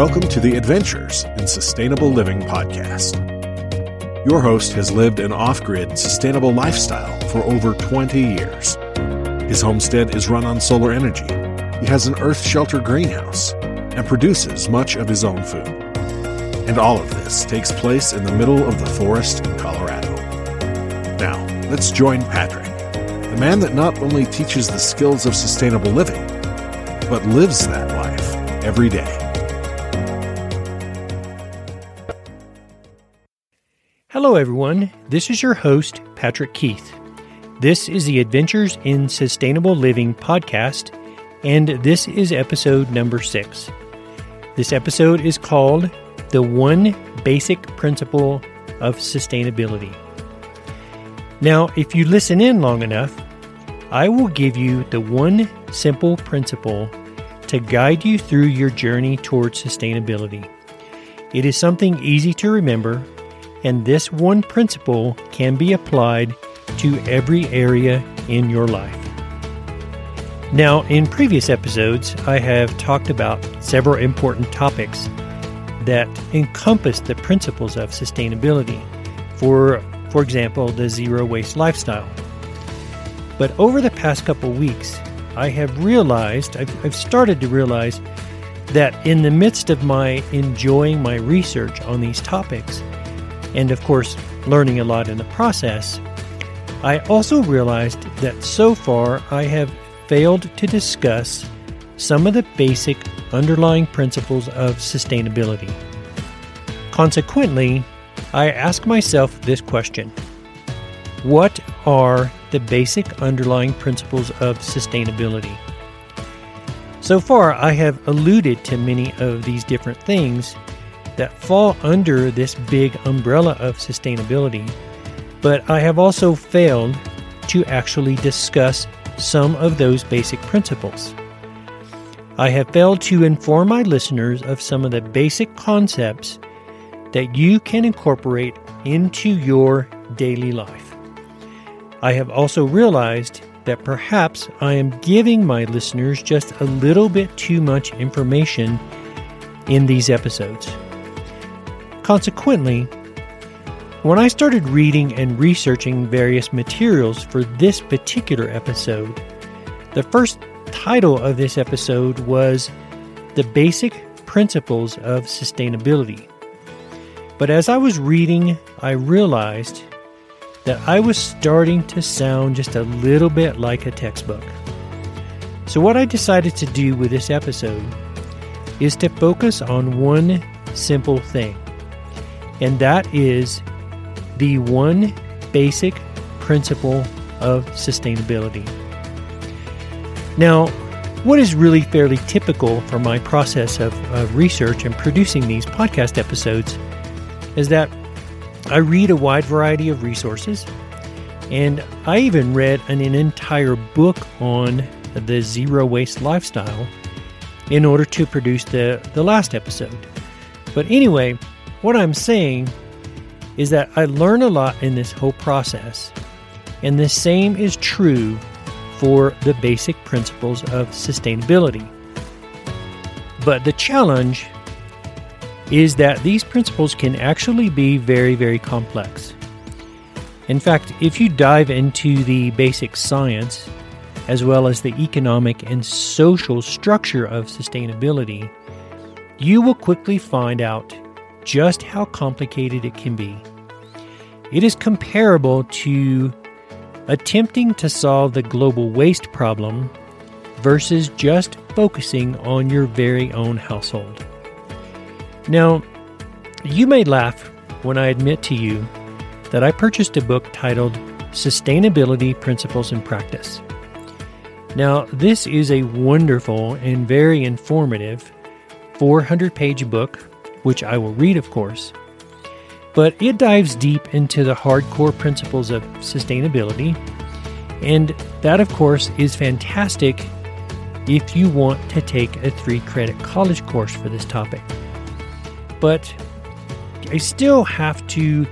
Welcome to the Adventures in Sustainable Living podcast. Your host has lived an off grid, sustainable lifestyle for over 20 years. His homestead is run on solar energy. He has an earth shelter greenhouse and produces much of his own food. And all of this takes place in the middle of the forest in Colorado. Now, let's join Patrick, the man that not only teaches the skills of sustainable living, but lives that life every day. Hello, everyone. This is your host, Patrick Keith. This is the Adventures in Sustainable Living podcast, and this is episode number six. This episode is called The One Basic Principle of Sustainability. Now, if you listen in long enough, I will give you the one simple principle to guide you through your journey towards sustainability. It is something easy to remember, and this one principle can be applied to every area in your life. Now, in previous episodes, I have talked about several important topics that encompass the principles of sustainability. For, for example, the zero waste lifestyle. But over the past couple weeks, I have realized, I've, I've started to realize, that in the midst of my enjoying my research on these topics, and of course, learning a lot in the process, I also realized that so far I have failed to discuss some of the basic underlying principles of sustainability. Consequently, I ask myself this question What are the basic underlying principles of sustainability? So far, I have alluded to many of these different things that fall under this big umbrella of sustainability, but I have also failed to actually discuss some of those basic principles. I have failed to inform my listeners of some of the basic concepts that you can incorporate into your daily life. I have also realized that perhaps I am giving my listeners just a little bit too much information in these episodes. Consequently, when I started reading and researching various materials for this particular episode, the first title of this episode was The Basic Principles of Sustainability. But as I was reading, I realized that I was starting to sound just a little bit like a textbook. So, what I decided to do with this episode is to focus on one simple thing, and that is the one basic principle of sustainability. Now, what is really fairly typical for my process of, of research and producing these podcast episodes is that I read a wide variety of resources, and I even read an, an entire book on the zero waste lifestyle in order to produce the, the last episode. But anyway, what I'm saying is that I learn a lot in this whole process, and the same is true for the basic principles of sustainability. But the challenge is that these principles can actually be very, very complex. In fact, if you dive into the basic science, as well as the economic and social structure of sustainability, you will quickly find out just how complicated it can be. It is comparable to attempting to solve the global waste problem versus just focusing on your very own household. Now, you may laugh when I admit to you that I purchased a book titled Sustainability Principles in Practice. Now, this is a wonderful and very informative 400 page book, which I will read, of course, but it dives deep into the hardcore principles of sustainability, and that, of course, is fantastic if you want to take a three credit college course for this topic but I still have to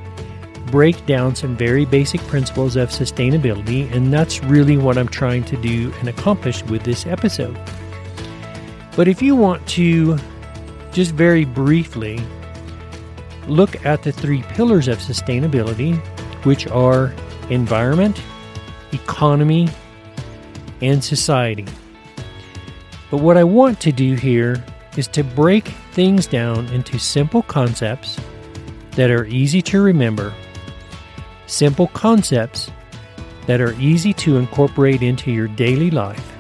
break down some very basic principles of sustainability, and that's really what I'm trying to do and accomplish with this episode. But if you want to just very briefly look at the three pillars of sustainability, which are environment, economy, and society. But what I want to do here is to break things down into simple concepts that are easy to remember, simple concepts that are easy to incorporate into your daily life.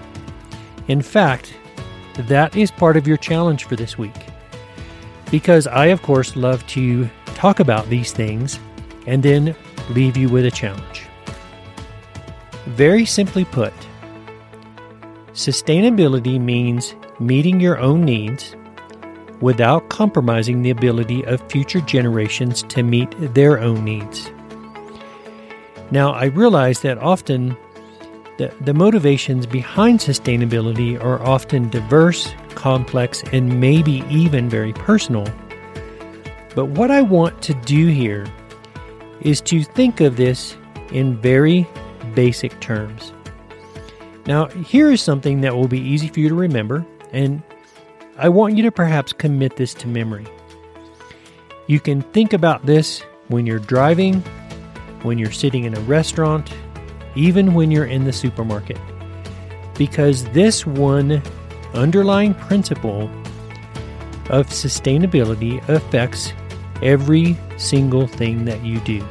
In fact, that is part of your challenge for this week. Because I, of course, love to talk about these things and then leave you with a challenge. Very simply put, sustainability means meeting your own needs without compromising the ability of future generations to meet their own needs. Now, I realize that often the, the motivations behind sustainability are often diverse, complex, and maybe even very personal. But what I want to do here is to think of this in very basic terms. Now, here is something that will be easy for you to remember, and I want you to perhaps commit this to memory. You can think about this when you're driving, when you're sitting in a restaurant, even when you're in the supermarket. Because this one underlying principle of sustainability affects every single thing that you do.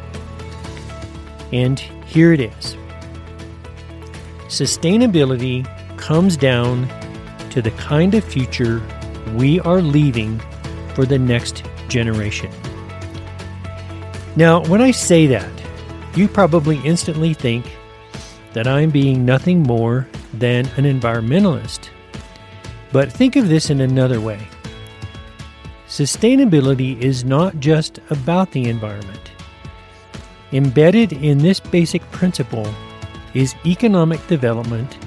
And here it is Sustainability comes down to the kind of future we are leaving for the next generation. Now, when I say that, you probably instantly think that I'm being nothing more than an environmentalist. But think of this in another way sustainability is not just about the environment. Embedded in this basic principle is economic development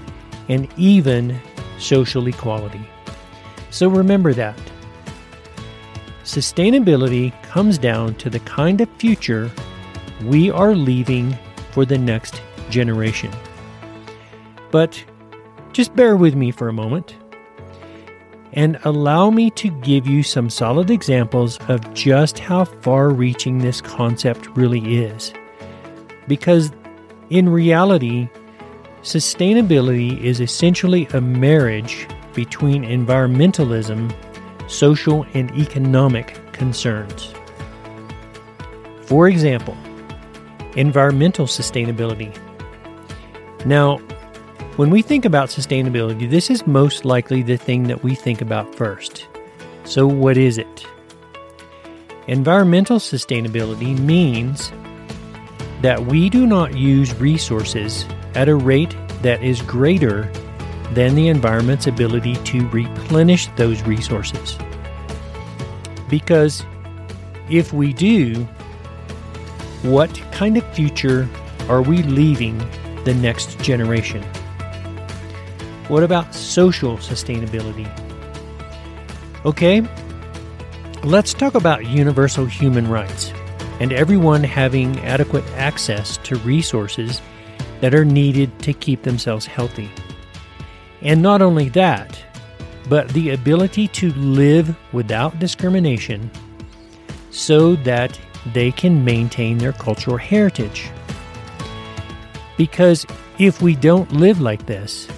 and even social equality. So remember that. Sustainability comes down to the kind of future we are leaving for the next generation. But just bear with me for a moment and allow me to give you some solid examples of just how far reaching this concept really is. Because in reality, sustainability is essentially a marriage between environmentalism, social, and economic concerns. For example, environmental sustainability. Now, when we think about sustainability, this is most likely the thing that we think about first. So, what is it? Environmental sustainability means that we do not use resources at a rate that is greater than the environment's ability to replenish those resources. Because if we do, what kind of future are we leaving the next generation? What about social sustainability? Okay, let's talk about universal human rights and everyone having adequate access to resources that are needed to keep themselves healthy. And not only that, but the ability to live without discrimination so that they can maintain their cultural heritage. Because if we don't live like this,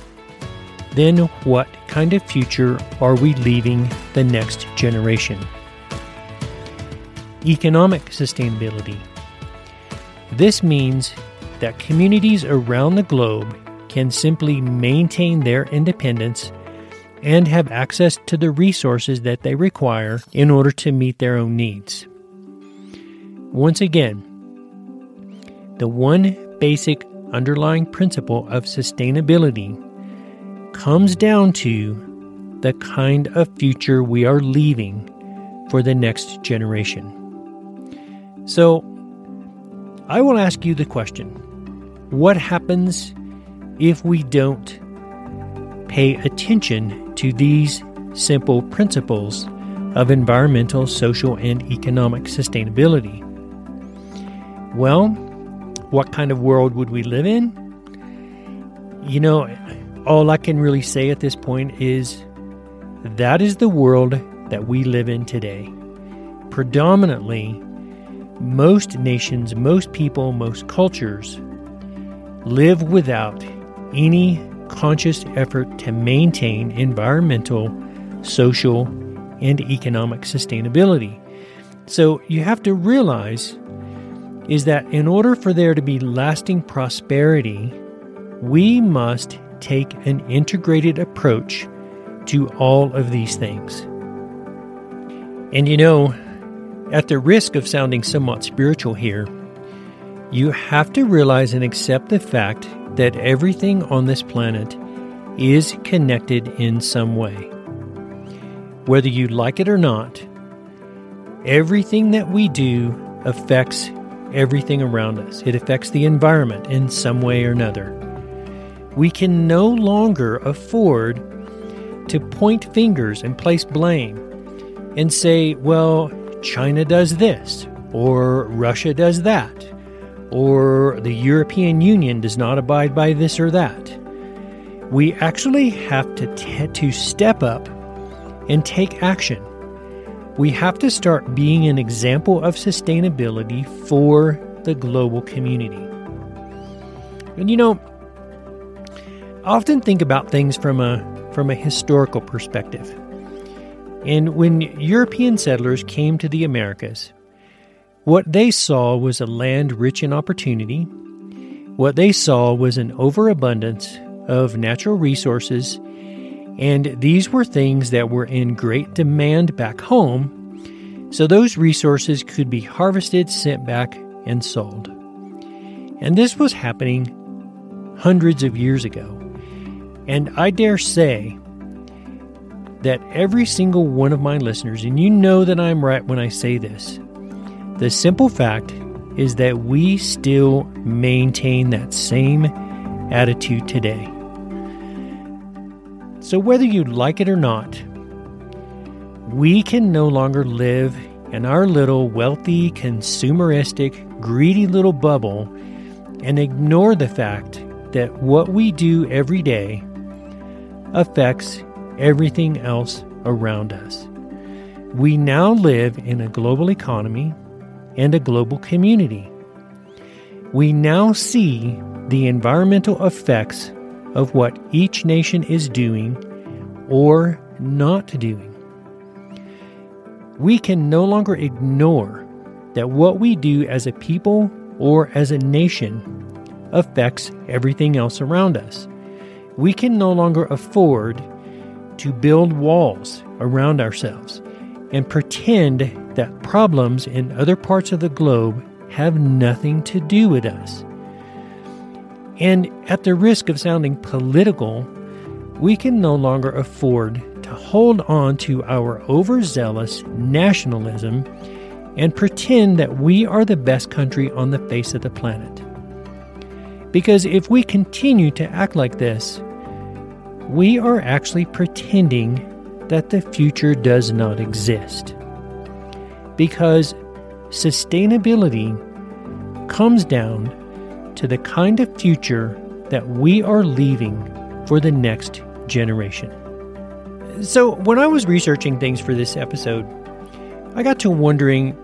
then what kind of future are we leaving the next generation? Economic sustainability. This means that communities around the globe can simply maintain their independence and have access to the resources that they require in order to meet their own needs. Once again, the one basic underlying principle of sustainability comes down to the kind of future we are leaving for the next generation. So, I will ask you the question what happens if we don't pay attention to these simple principles of environmental, social, and economic sustainability? Well, what kind of world would we live in? You know, all I can really say at this point is that is the world that we live in today. Predominantly, most nations, most people, most cultures live without any conscious effort to maintain environmental, social, and economic sustainability. So you have to realize is that in order for there to be lasting prosperity, we must take an integrated approach to all of these things. And you know, at the risk of sounding somewhat spiritual here, you have to realize and accept the fact that everything on this planet is connected in some way. Whether you like it or not, everything that we do affects everything around us. It affects the environment in some way or another. We can no longer afford to point fingers and place blame and say, well, China does this, or Russia does that, or the European Union does not abide by this or that. We actually have to, t- to step up and take action. We have to start being an example of sustainability for the global community. And you know, often think about things from a from a historical perspective. And when European settlers came to the Americas, what they saw was a land rich in opportunity. What they saw was an overabundance of natural resources, and these were things that were in great demand back home, so those resources could be harvested, sent back, and sold. And this was happening hundreds of years ago. And I dare say that every single one of my listeners, and you know that I'm right when I say this, the simple fact is that we still maintain that same attitude today. So, whether you like it or not, we can no longer live in our little wealthy, consumeristic, greedy little bubble and ignore the fact that what we do every day affects everything else around us. We now live in a global economy and a global community. We now see the environmental effects of what each nation is doing or not doing. We can no longer ignore that what we do as a people or as a nation affects everything else around us. We can no longer afford to build walls around ourselves and pretend that problems in other parts of the globe have nothing to do with us. And at the risk of sounding political, we can no longer afford to hold on to our overzealous nationalism and pretend that we are the best country on the face of the planet. Because if we continue to act like this, we are actually pretending that the future does not exist. Because sustainability comes down to the kind of future that we are leaving for the next generation. So, when I was researching things for this episode, I got to wondering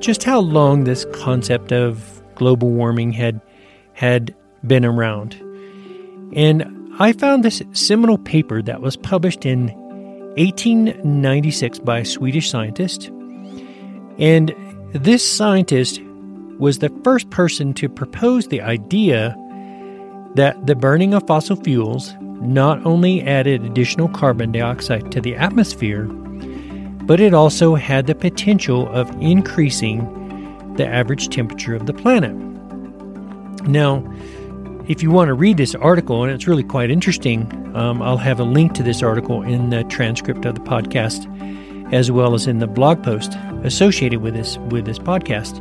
just how long this concept of global warming had had been around. And I found this seminal paper that was published in 1896 by a Swedish scientist. And this scientist was the first person to propose the idea that the burning of fossil fuels not only added additional carbon dioxide to the atmosphere, but it also had the potential of increasing the average temperature of the planet. Now, if you want to read this article, and it's really quite interesting, um, I'll have a link to this article in the transcript of the podcast, as well as in the blog post associated with this with this podcast.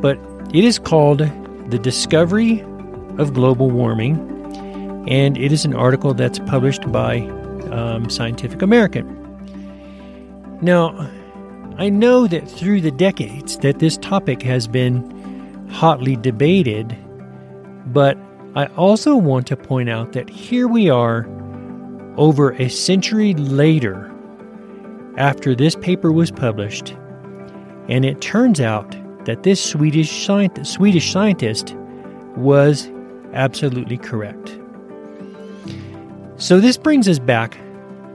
But it is called "The Discovery of Global Warming," and it is an article that's published by um, Scientific American. Now, I know that through the decades that this topic has been hotly debated, but I also want to point out that here we are over a century later, after this paper was published, and it turns out that this Swedish, scientist, Swedish scientist was absolutely correct. So, this brings us back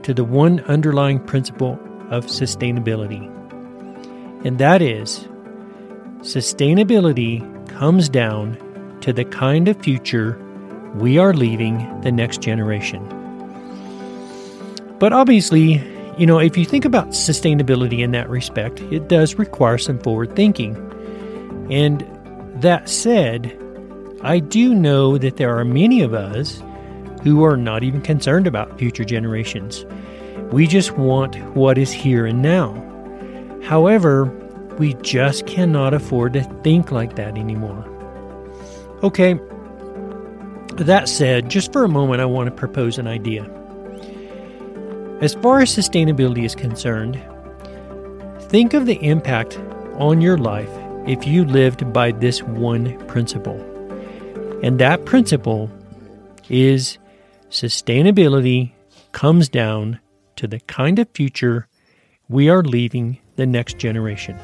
to the one underlying principle of sustainability, and that is sustainability comes down to the kind of future we are leaving the next generation. But obviously, you know, if you think about sustainability in that respect, it does require some forward thinking. And that said, I do know that there are many of us who are not even concerned about future generations. We just want what is here and now. However, we just cannot afford to think like that anymore. Okay, that said, just for a moment, I want to propose an idea. As far as sustainability is concerned, think of the impact on your life if you lived by this one principle. And that principle is sustainability comes down to the kind of future we are leaving the next generation.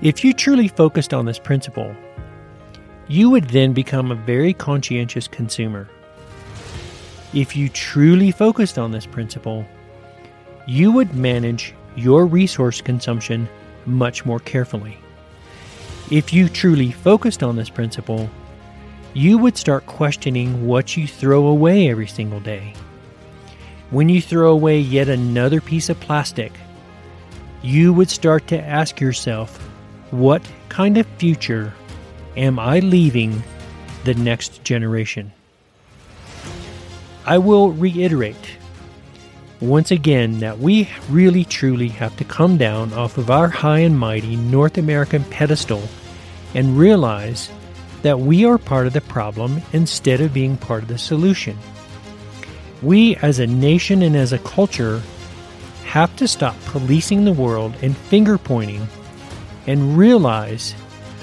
If you truly focused on this principle, you would then become a very conscientious consumer. If you truly focused on this principle, you would manage your resource consumption much more carefully. If you truly focused on this principle, you would start questioning what you throw away every single day. When you throw away yet another piece of plastic, you would start to ask yourself, what kind of future am I leaving the next generation? I will reiterate once again that we really truly have to come down off of our high and mighty North American pedestal and realize that we are part of the problem instead of being part of the solution. We, as a nation and as a culture, have to stop policing the world and finger pointing and realize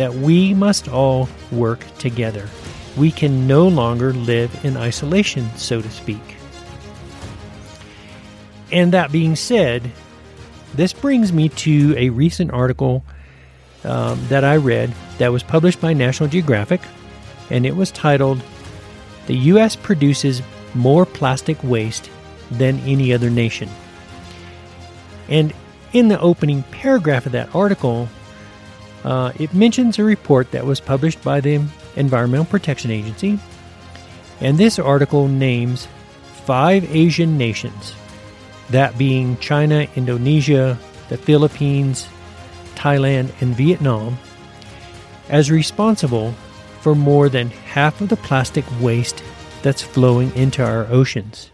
that we must all work together we can no longer live in isolation, so to speak. And that being said, this brings me to a recent article um, that I read that was published by National Geographic, and it was titled The U.S. Produces More Plastic Waste Than Any Other Nation. And in the opening paragraph of that article, uh, it mentions a report that was published by the Environmental Protection Agency, and this article names five Asian nations, that being China, Indonesia, the Philippines, Thailand, and Vietnam, as responsible for more than half of the plastic waste that's flowing into our oceans.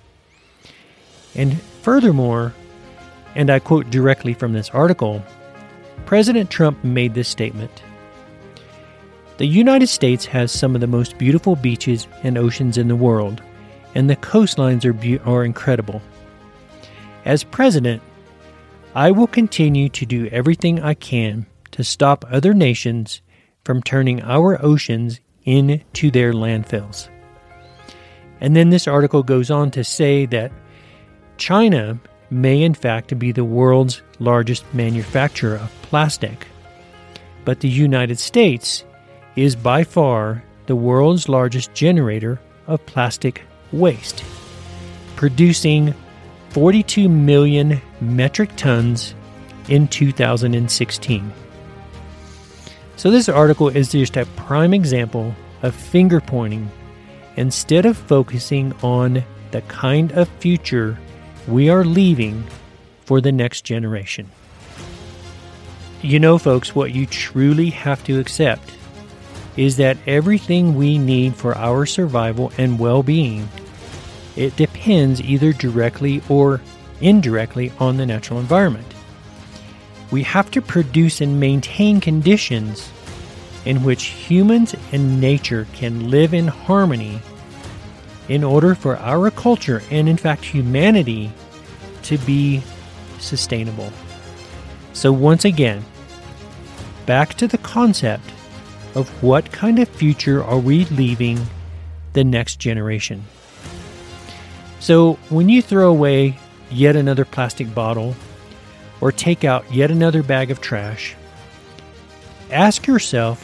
And furthermore, and I quote directly from this article, President Trump made this statement the United States has some of the most beautiful beaches and oceans in the world, and the coastlines are, be- are incredible. As president, I will continue to do everything I can to stop other nations from turning our oceans into their landfills. And then this article goes on to say that China may in fact be the world's largest manufacturer of plastic, but the United States is by far the world's largest generator of plastic waste, producing 42 million metric tons in 2016. So, this article is just a prime example of finger pointing instead of focusing on the kind of future we are leaving for the next generation. You know, folks, what you truly have to accept is that everything we need for our survival and well-being it depends either directly or indirectly on the natural environment. We have to produce and maintain conditions in which humans and nature can live in harmony in order for our culture and, in fact, humanity to be sustainable. So, once again, back to the concept of what kind of future are we leaving the next generation. So, when you throw away yet another plastic bottle or take out yet another bag of trash. Ask yourself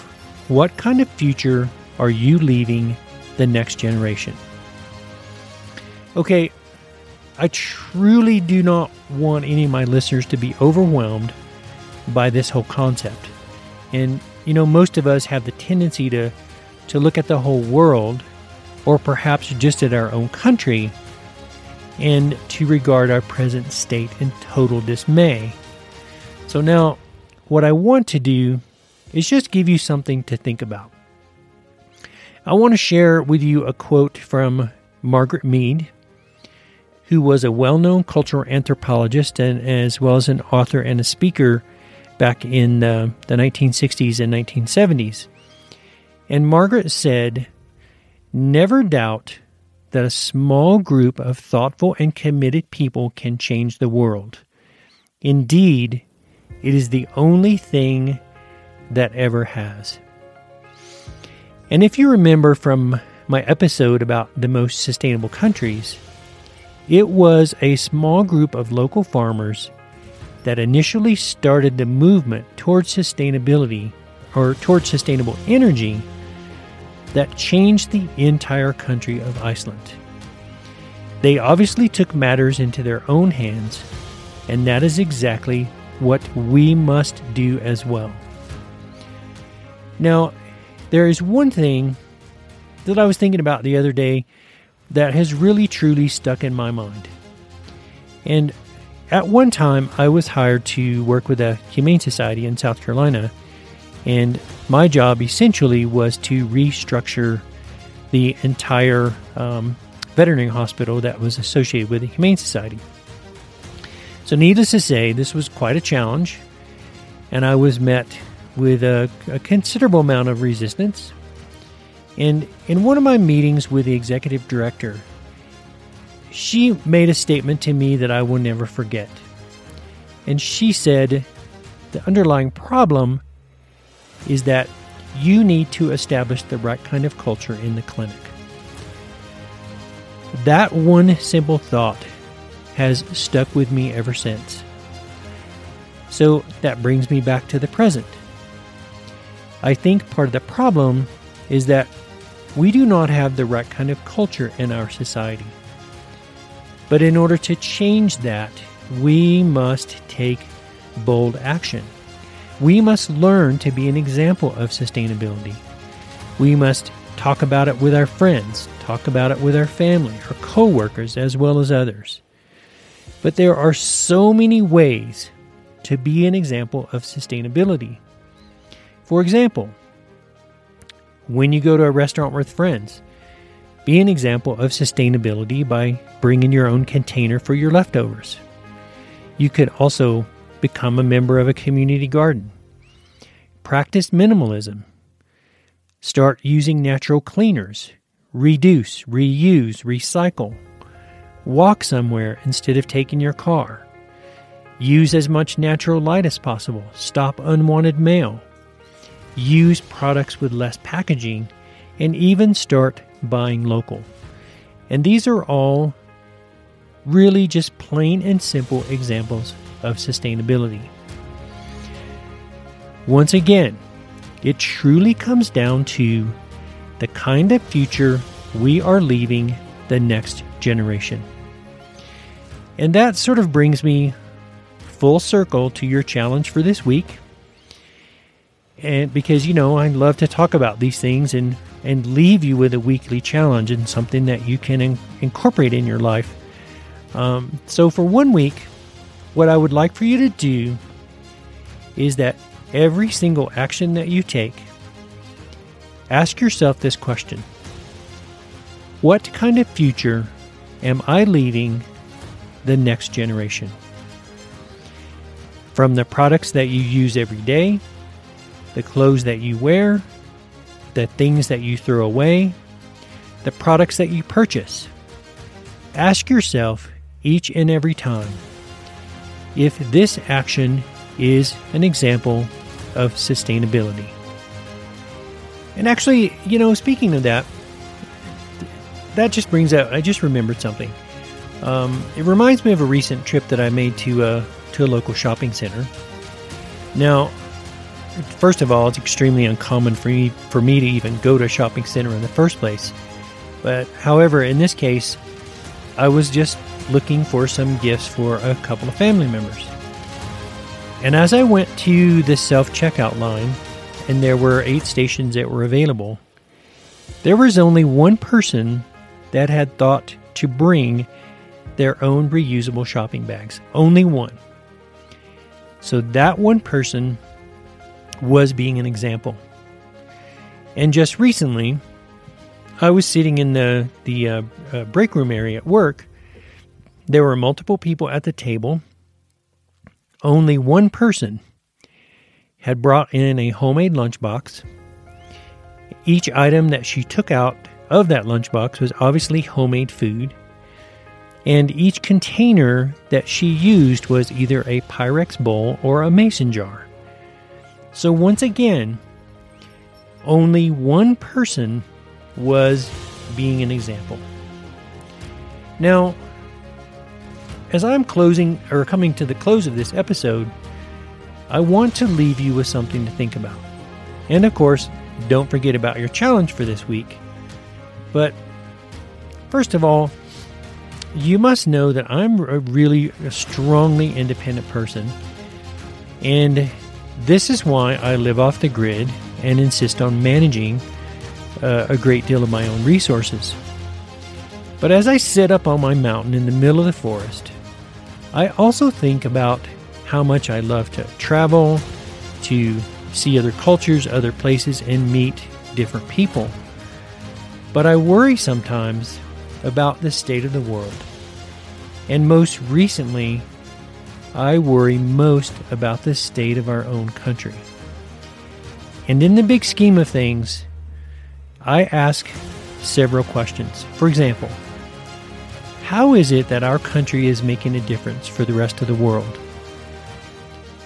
what kind of future are you leaving the next generation? Okay, I truly do not want any of my listeners to be overwhelmed by this whole concept. And you know, most of us have the tendency to to look at the whole world or perhaps just at our own country and to regard our present state in total dismay. So now what I want to do is just give you something to think about. I want to share with you a quote from Margaret Mead, who was a well known cultural anthropologist and as well as an author and a speaker back in uh, the 1960s and 1970s. And Margaret said, Never doubt that a small group of thoughtful and committed people can change the world. Indeed, it is the only thing that ever has. And if you remember from my episode about the most sustainable countries, it was a small group of local farmers that initially started the movement towards sustainability or towards sustainable energy that changed the entire country of Iceland. They obviously took matters into their own hands, and that is exactly what we must do as well. Now, there is one thing that I was thinking about the other day that has really truly stuck in my mind. And at one time, I was hired to work with a humane society in South Carolina, and my job essentially was to restructure the entire um, veterinary hospital that was associated with the Humane Society. So, needless to say, this was quite a challenge, and I was met with a, a considerable amount of resistance. And in one of my meetings with the executive director, she made a statement to me that I will never forget. And she said, The underlying problem is that you need to establish the right kind of culture in the clinic. That one simple thought has stuck with me ever since. So that brings me back to the present. I think part of the problem is that we do not have the right kind of culture in our society. But in order to change that, we must take bold action. We must learn to be an example of sustainability. We must talk about it with our friends, talk about it with our family, our coworkers, as well as others. But there are so many ways to be an example of sustainability. For example, when you go to a restaurant with friends, be an example of sustainability by bringing your own container for your leftovers. You could also become a member of a community garden. Practice minimalism. Start using natural cleaners. Reduce, reuse, recycle. Walk somewhere instead of taking your car. Use as much natural light as possible. Stop unwanted mail. Use products with less packaging and even start buying local. And these are all really just plain and simple examples of sustainability. Once again, it truly comes down to the kind of future we are leaving the next generation. And that sort of brings me full circle to your challenge for this week. And because, you know, I love to talk about these things and, and leave you with a weekly challenge and something that you can in- incorporate in your life. Um, so, for one week, what I would like for you to do is that every single action that you take, ask yourself this question What kind of future am I leaving the next generation. From the products that you use every day, the clothes that you wear, the things that you throw away, the products that you purchase. Ask yourself each and every time if this action is an example of sustainability. And actually, you know, speaking of that, that just brings out, I just remembered something Um, it reminds me of a recent trip that I made to a, to a local shopping center. Now, first of all, it's extremely uncommon for me, for me to even go to a shopping center in the first place. But however, in this case, I was just looking for some gifts for a couple of family members. And as I went to the self checkout line, and there were eight stations that were available, there was only one person that had thought to bring their own reusable shopping bags. Only one. So that one person was being an example. And just recently, I was sitting in the the uh, uh, break room area at work. There were multiple people at the table. Only one person had brought in a homemade lunchbox. Each item that she took out of that lunchbox was obviously homemade food. And each container that she used was either a Pyrex bowl or a mason jar. So, once again, only one person was being an example. Now, as I'm closing or coming to the close of this episode, I want to leave you with something to think about. And of course, don't forget about your challenge for this week. But first of all, you must know that I'm a really strongly independent person. And this is why I live off the grid and insist on managing uh, a great deal of my own resources. But as I sit up on my mountain in the middle of the forest, I also think about how much I love to travel, to see other cultures, other places, and meet different people. But I worry sometimes about the state of the world. And most recently, I worry most about the state of our own country. And in the big scheme of things, I ask several questions. For example, how is it that our country is making a difference for the rest of the world?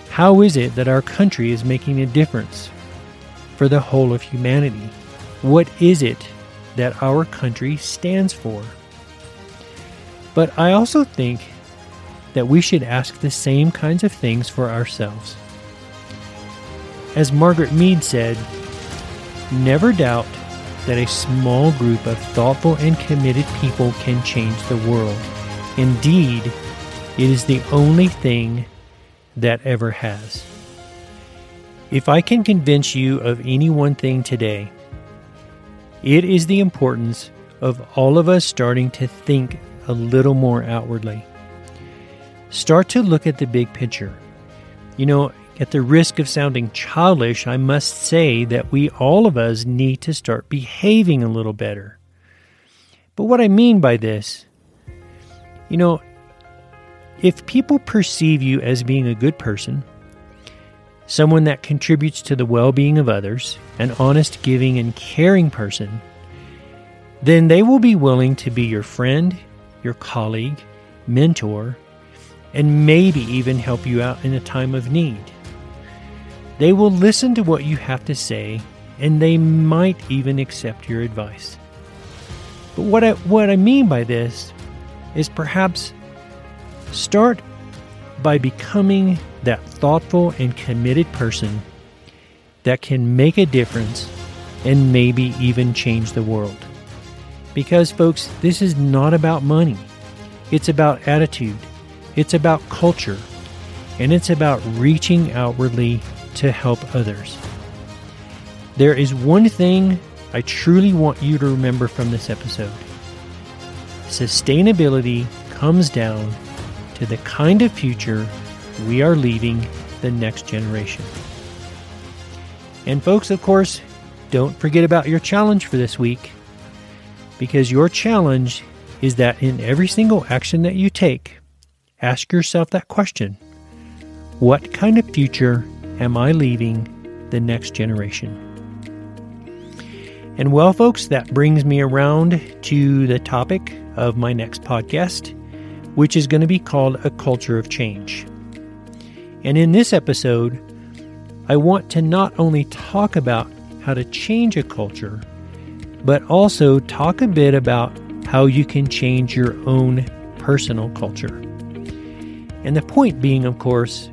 How is it that our country is making a difference for the whole of humanity? What is it that our country stands for? But I also think that we should ask the same kinds of things for ourselves. As Margaret Mead said, never doubt that a small group of thoughtful and committed people can change the world. Indeed, it is the only thing that ever has. If I can convince you of any one thing today, it is the importance of all of us starting to think a little more outwardly. Start to look at the big picture. You know, at the risk of sounding childish, I must say that we all of us need to start behaving a little better. But what I mean by this, you know, if people perceive you as being a good person, someone that contributes to the well being of others, an honest, giving, and caring person, then they will be willing to be your friend, your colleague, mentor, and maybe even help you out in a time of need. They will listen to what you have to say, and they might even accept your advice. But what I, what I mean by this is perhaps start by becoming that thoughtful and committed person that can make a difference and maybe even change the world. Because, folks, this is not about money, it's about attitude, it's about culture, and it's about reaching outwardly to help others. There is one thing I truly want you to remember from this episode sustainability comes down to the kind of future we are leaving the next generation. And, folks, of course, don't forget about your challenge for this week because your challenge is that in every single action that you take, ask yourself that question What kind of future am I leaving the next generation? And well, folks, that brings me around to the topic of my next podcast, which is going to be called A Culture of Change. And in this episode, I want to not only talk about how to change a culture, but also talk a bit about how you can change your own personal culture. And the point being, of course,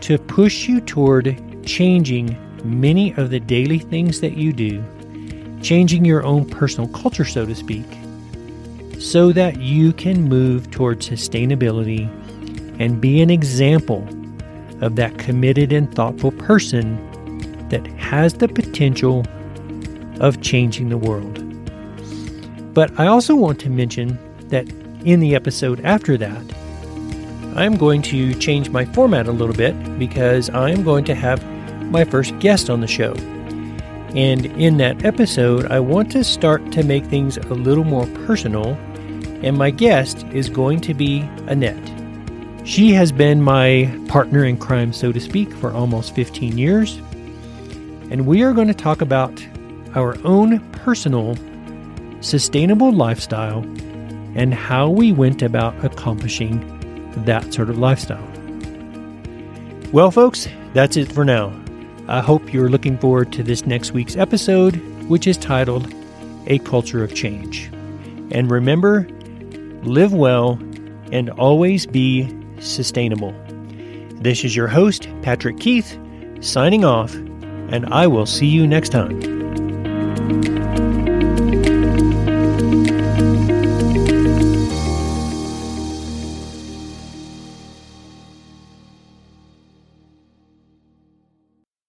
to push you toward changing many of the daily things that you do, changing your own personal culture, so to speak, so that you can move toward sustainability and be an example of that committed and thoughtful person that has the potential of changing the world. But I also want to mention that in the episode after that, I'm going to change my format a little bit because I'm going to have my first guest on the show. And in that episode, I want to start to make things a little more personal, and my guest is going to be Annette. She has been my partner in crime, so to speak, for almost 15 years. And we are going to talk about our own personal sustainable lifestyle and how we went about accomplishing that sort of lifestyle. Well, folks, that's it for now. I hope you're looking forward to this next week's episode, which is titled A Culture of Change. And remember, live well and always be sustainable. This is your host, Patrick Keith, signing off, and I will see you next time.